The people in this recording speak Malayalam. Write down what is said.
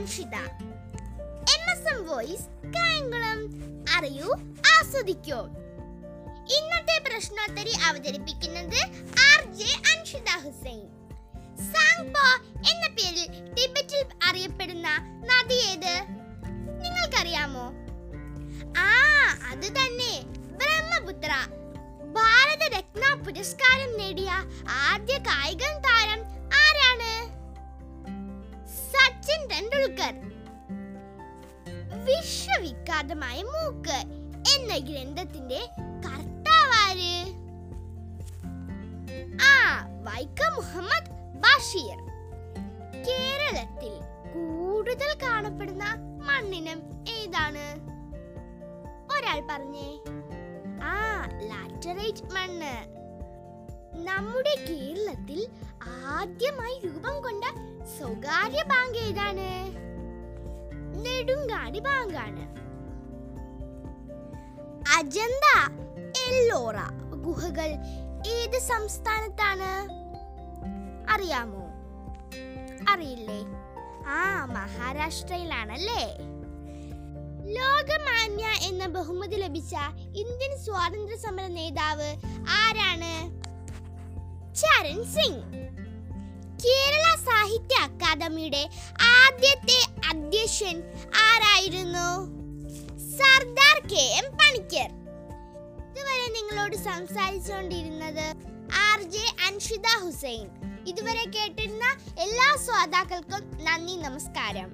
Anshitha M S M voice Kayamkulam അറിയൂ ആസ്വദിക്കൂ. ഇന്നത്തെ പ്രശ്നോത്തരി അവതരിപ്പിക്കുന്നത് R J Anshitha Hussain. Tsangpo എന്ന പേരിൽ ടിബറ്റിൽ അറിയപ്പെടുന്ന നദി ഏത്? നിങ്ങൾക്കറിയാമോ? ആ അത് തന്നെ. ബ്രഹ്മപുത്ര. ഭാരത രത്ന പുരസ്കാരം നേടിയ ആദ്യ കായിക സച്ചിൻ ടെണ്ടുൽക്കർ വിശ്വവിഖ്യാതമായ മൂക്ക് എന്ന ഗ്രന്ഥത്തിന്റെ കർത്താവാര് ആ വൈക്കം മുഹമ്മദ് ബഷീർ. കേരളത്തിൽ കൂടുതൽ കാണപ്പെടുന്ന മണ്ണിനം ഏതാണ്? ഒരാൾ പറഞ്ഞേ. ആ ലാറ്ററൈറ്റ് മണ്ണ്. നമ്മുടെ കേരളത്തിൽ ആദ്യമായി രൂപം കൊണ്ട സ്വകാര്യ ബാങ്ക് ഏതാണ്? നെടുങ്കാടി ബാങ്കാണ്. അജന്ത എല്ലോറ ഗുഹകൾ ഏത് സംസ്ഥാനത്താണ്? അറിയാമോ? അറിയില്ലേ? ആ മഹാരാഷ്ട്രയിലാണല്ലേ? ലോകമാന്യ എന്ന ബഹുമതി ലഭിച്ച ഇന്ത്യൻ സ്വാതന്ത്ര്യ സമര നേതാവ് ആരാണ്? ചരൺ സിംഗ് കേരള സാഹിത്യ അക്കാദമിയുടെ ആദ്യത്തെ അധ്യക്ഷൻ ആരായിരുന്നു? Sardar K M Panikkar. ഇതുവരെ നിങ്ങളോട് സംസാരിച്ചുകൊണ്ടിരുന്നത് ആർ ജെ അൻഷിത ഹുസൈൻ. ഇതുവരെ കേട്ടിരുന്ന എല്ലാ ശ്രോതാക്കൾക്കും നന്ദി നമസ്കാരം.